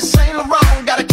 with Saint Laurent. Gotta.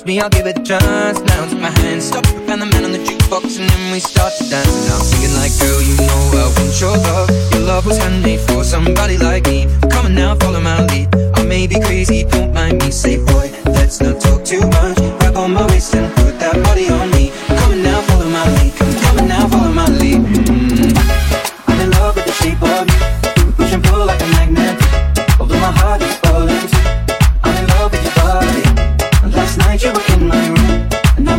Trust me, I'll give it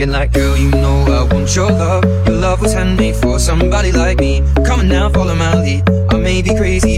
bragging like, girl, you know I want your love. Your love was handmade for somebody like me. Come on now, follow my lead. I may be crazy.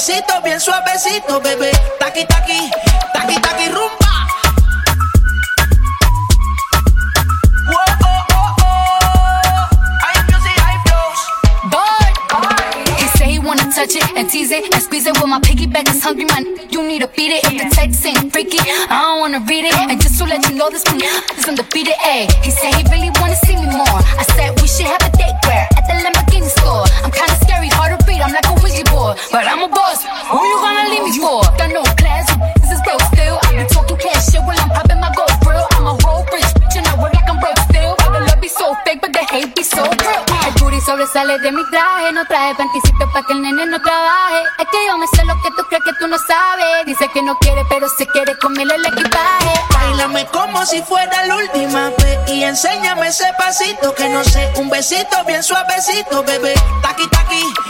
suavecito, bien suavecito, bebé. Taqui, taqui, taqui, taqui, oh, oh, oh. touch it and tease it and squeeze it with my piggyback. is hungry, man. You need to beat it. If the text ain't freaky, I don't wanna read it. And just to let you know this, de mi traje. No traje panticito pa' que el nene no trabaje. Es que yo me sé lo que tú crees que tú no sabes. Dice que no quiere, pero se quiere comerle el equipaje. Bailame como si fuera la última vez. Y enséñame ese pasito que no sé. Un besito bien suavecito, bebé. Taqui, taqui.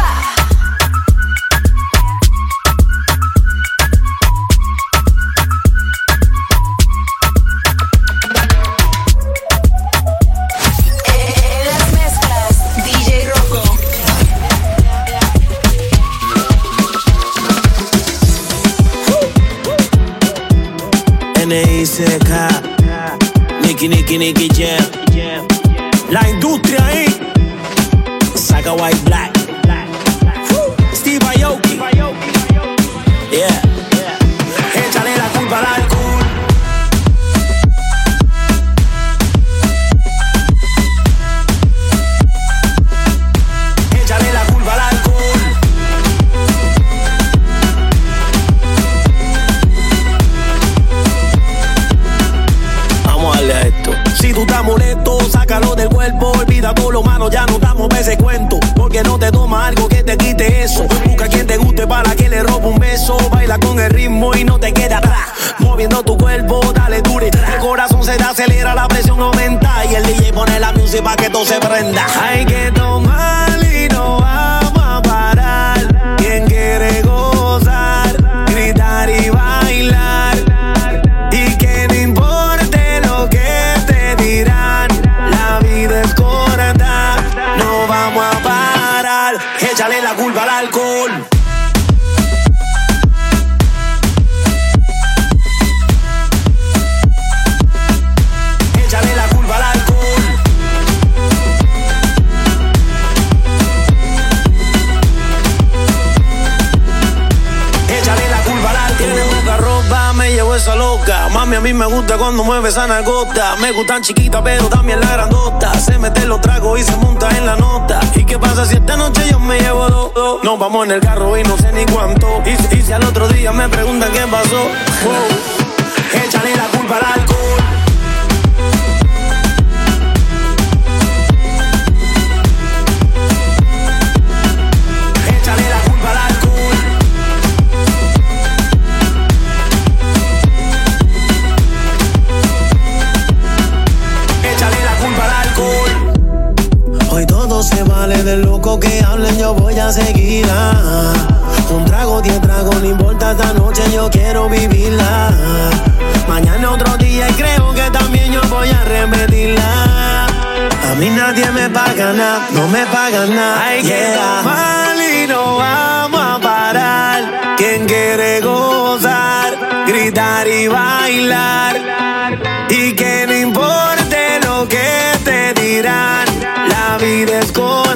nicky nicky nicky jam. a mí me gusta cuando mueve sana gota. Me gustan chiquitas, pero también la grandota. Se mete los tragos y se monta en la nota. ¿Y qué pasa si esta noche yo me llevo dos? Do? Nos vamos en el carro y no sé ni cuánto. Y, si al otro día me preguntan qué pasó, oh, échale la culpa a la la seguida. Un trago, diez tragos, no importa esta noche, yo quiero vivirla. Mañana otro día y creo que también yo voy a repetirla. A mí nadie me paga nada, no me pagan nada. Hay que mal y no vamos a parar. Quien quiere gozar, gritar y bailar. Y que no importe lo que te dirán, la vida es corta,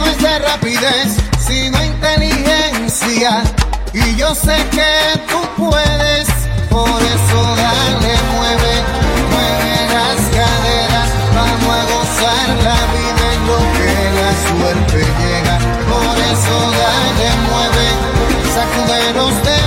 no es de rapidez, sino inteligencia. Y yo sé que tú puedes, por eso dale, mueve, mueve las caderas. Vamos a gozar la vida en lo que la suerte llega. Por eso dale, mueve, sacude los temores.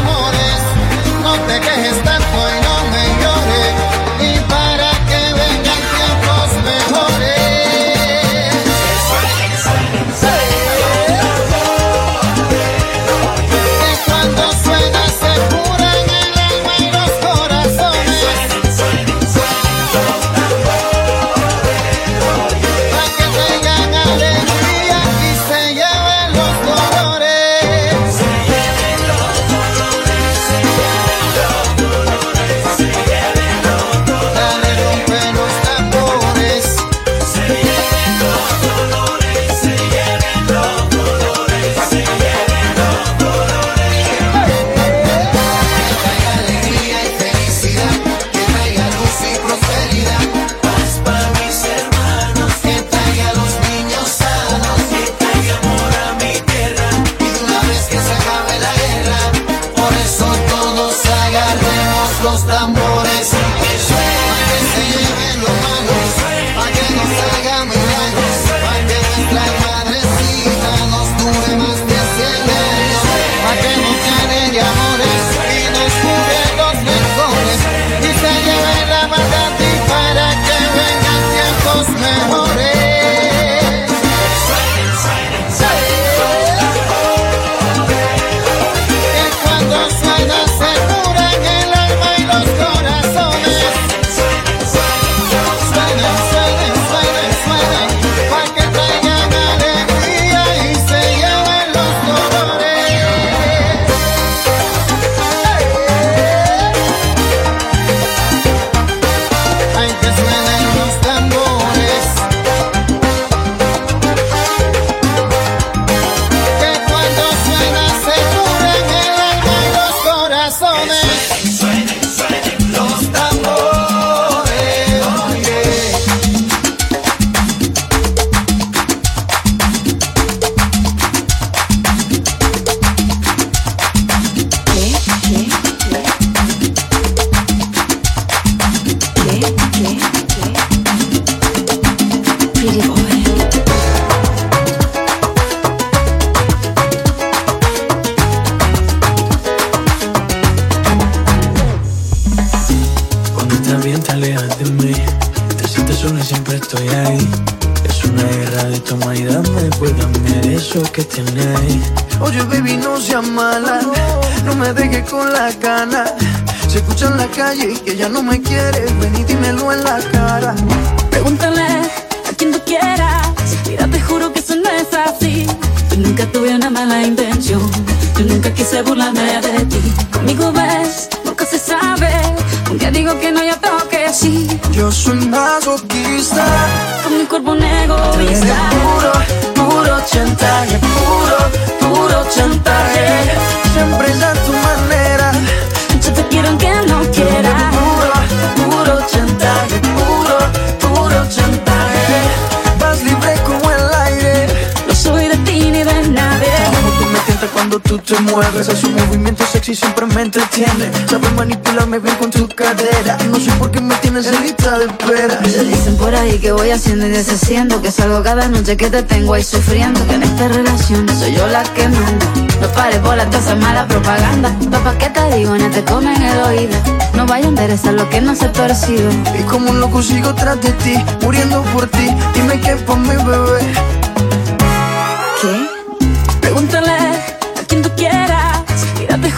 tú te mueves A su movimiento sexy siempre me entretiene. Sabe manipularme bien con tu cadera. No sé por qué me tienes en lista de espera. Dicen por ahí que voy haciendo y deshaciendo Que salgo cada noche que te tengo ahí sufriendo. Que en esta relación soy yo la que manda. No pares por la taza mala propaganda. Papá, ¿qué te digo? No te comen el oído. No vaya a enderezar lo que no se torcido. Y como un loco sigo tras de ti Muriendo por ti Dime qué por mi bebé.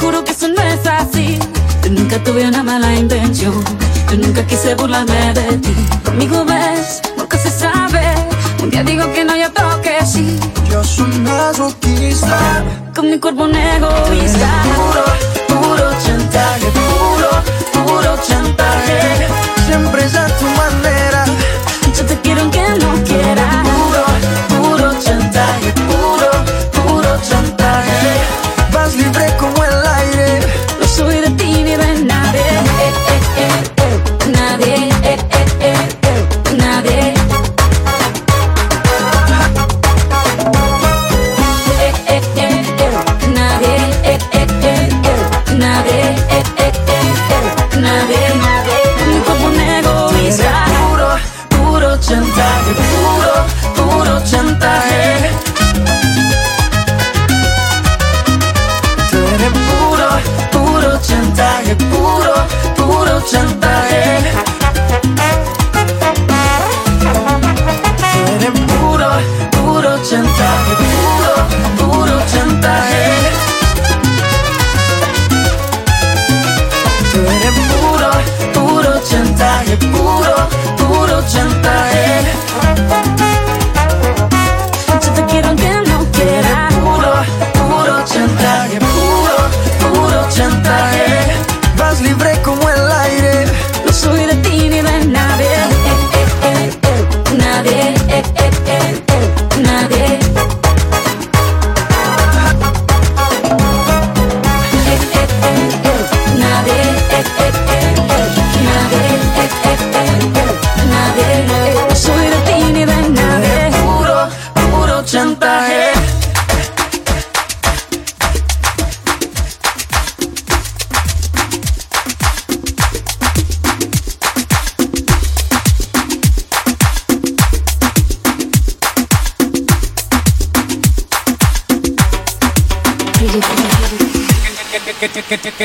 juro que eso no es así. Yo nunca tuve una mala intención. Yo nunca quise burlarme de ti. Conmigo ves, nunca se sabe. Un día digo que no, y otro que sí. Yo soy masoquista. Con mi cuerpo un egoísta. Puro, puro chantaje. Puro, puro chantaje. Siempre es a tu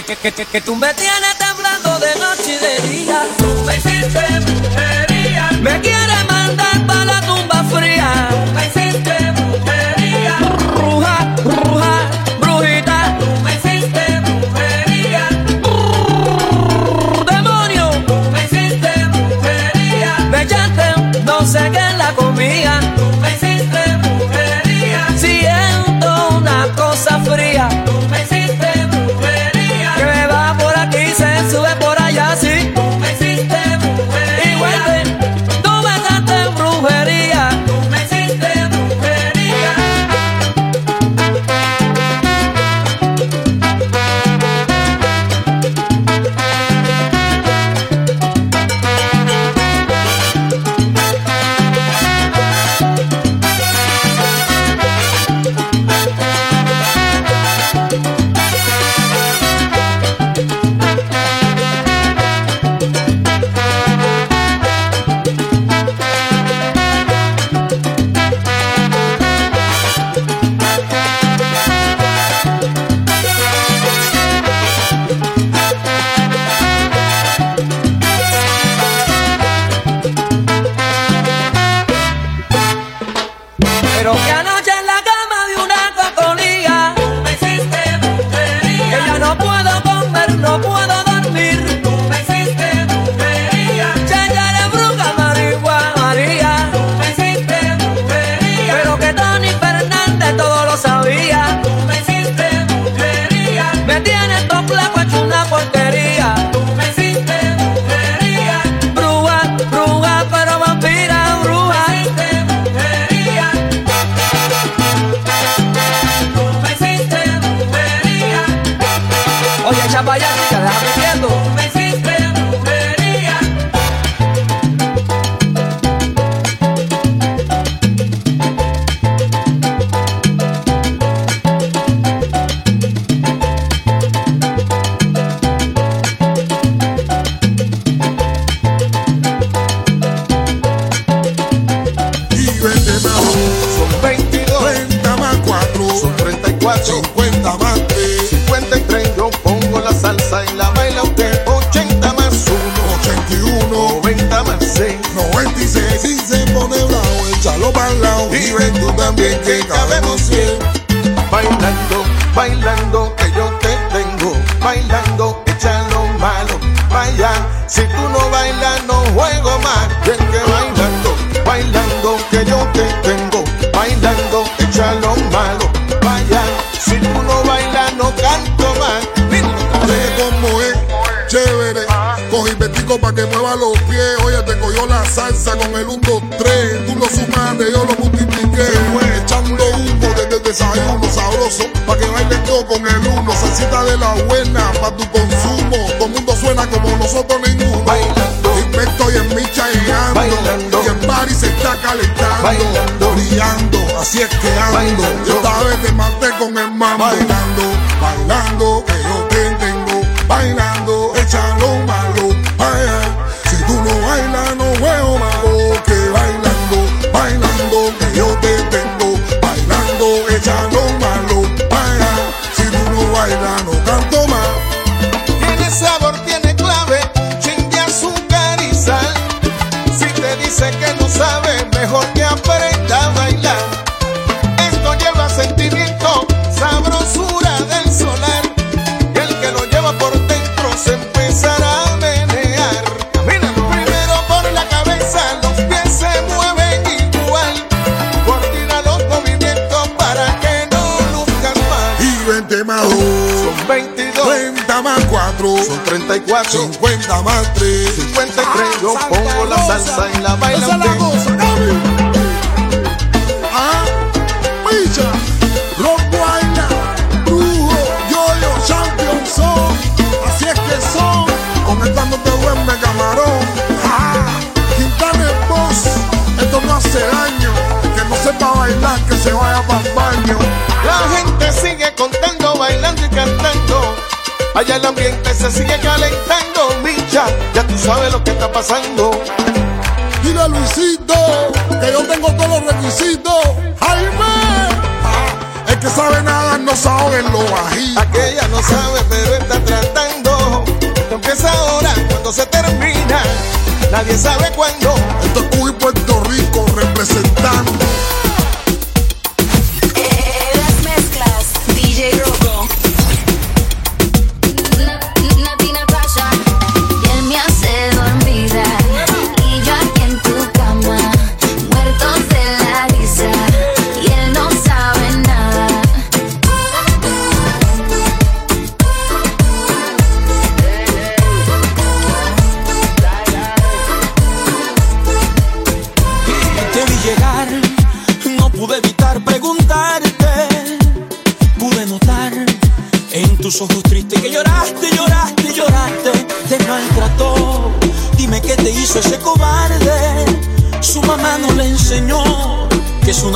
que, que, que, que Si tú no bailas, no juego más. Ven que bailando, bailando que yo te tengo. Bailando, echa lo malo. Vaya, si tú no bailas, no canto más. como es, chévere. Cogí vestico pa' que mueva los pies. Oye, te cogió la salsa con el 1, 2, 3. Tú lo sumaste, yo lo multipliqué. Echando humo desde el desayuno sabroso. Pa' que bailes todo con el uno. Salsita de la buena pa' tu consumo como nosotros ninguno. Bailando. Y me estoy en mi chaeando. Bailando. Y el party se está calentando. Bailando. Brillando, así es que ando. Bailando. Yo esta vez te maté con el mambo. Bailando, bailando, que yo te tengo. Bailando. 50 matriz. 53, yo pongo la salsa y la bailante. Sabe lo que está pasando. Dile a Luisito que yo tengo todos los requisitos. Jaime, ah, el que sabe nada no sabe en lo bajito. Aquella no sabe, pero está tratando. Porque es ahora cuando se termina. Nadie sabe cuándo. Esto es Cuba y Puerto Rico representando.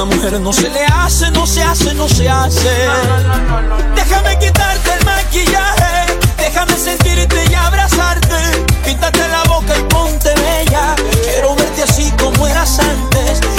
una no se le hace, no se hace, no se hace. No, no, no, no. Déjame quitarte el maquillaje, déjame sentirte y abrazarte. Píntate la boca y ponte bella. Quiero verte así como eras antes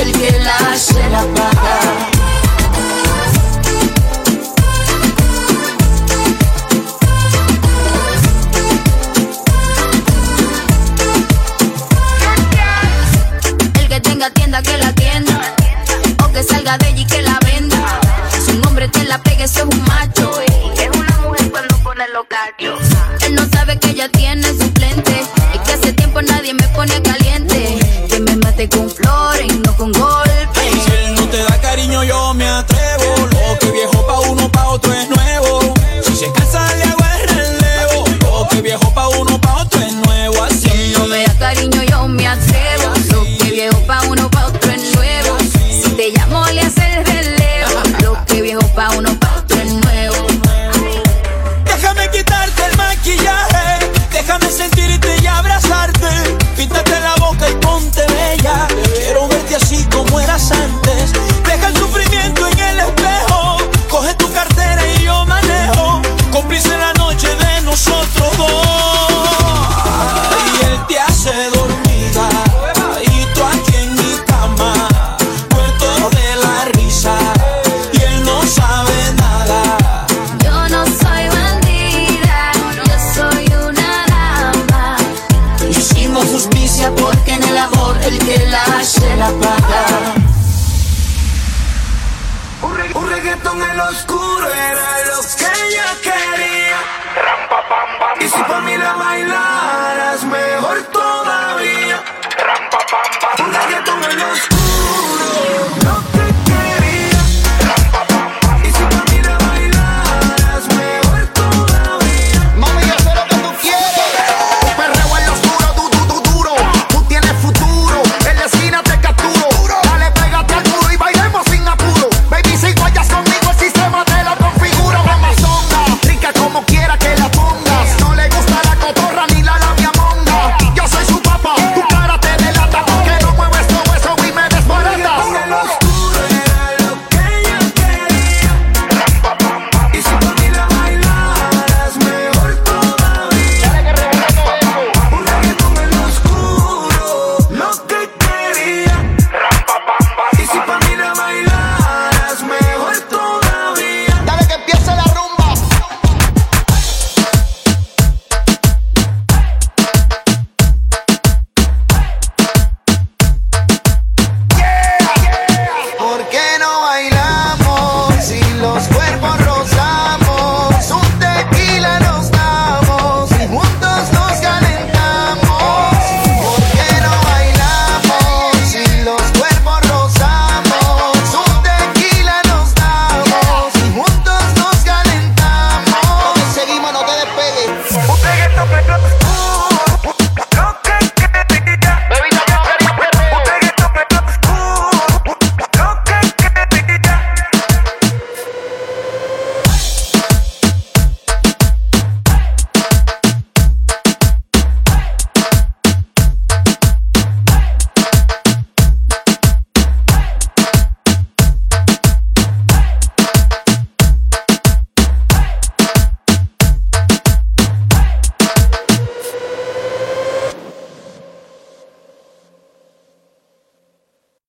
el que la se la paga.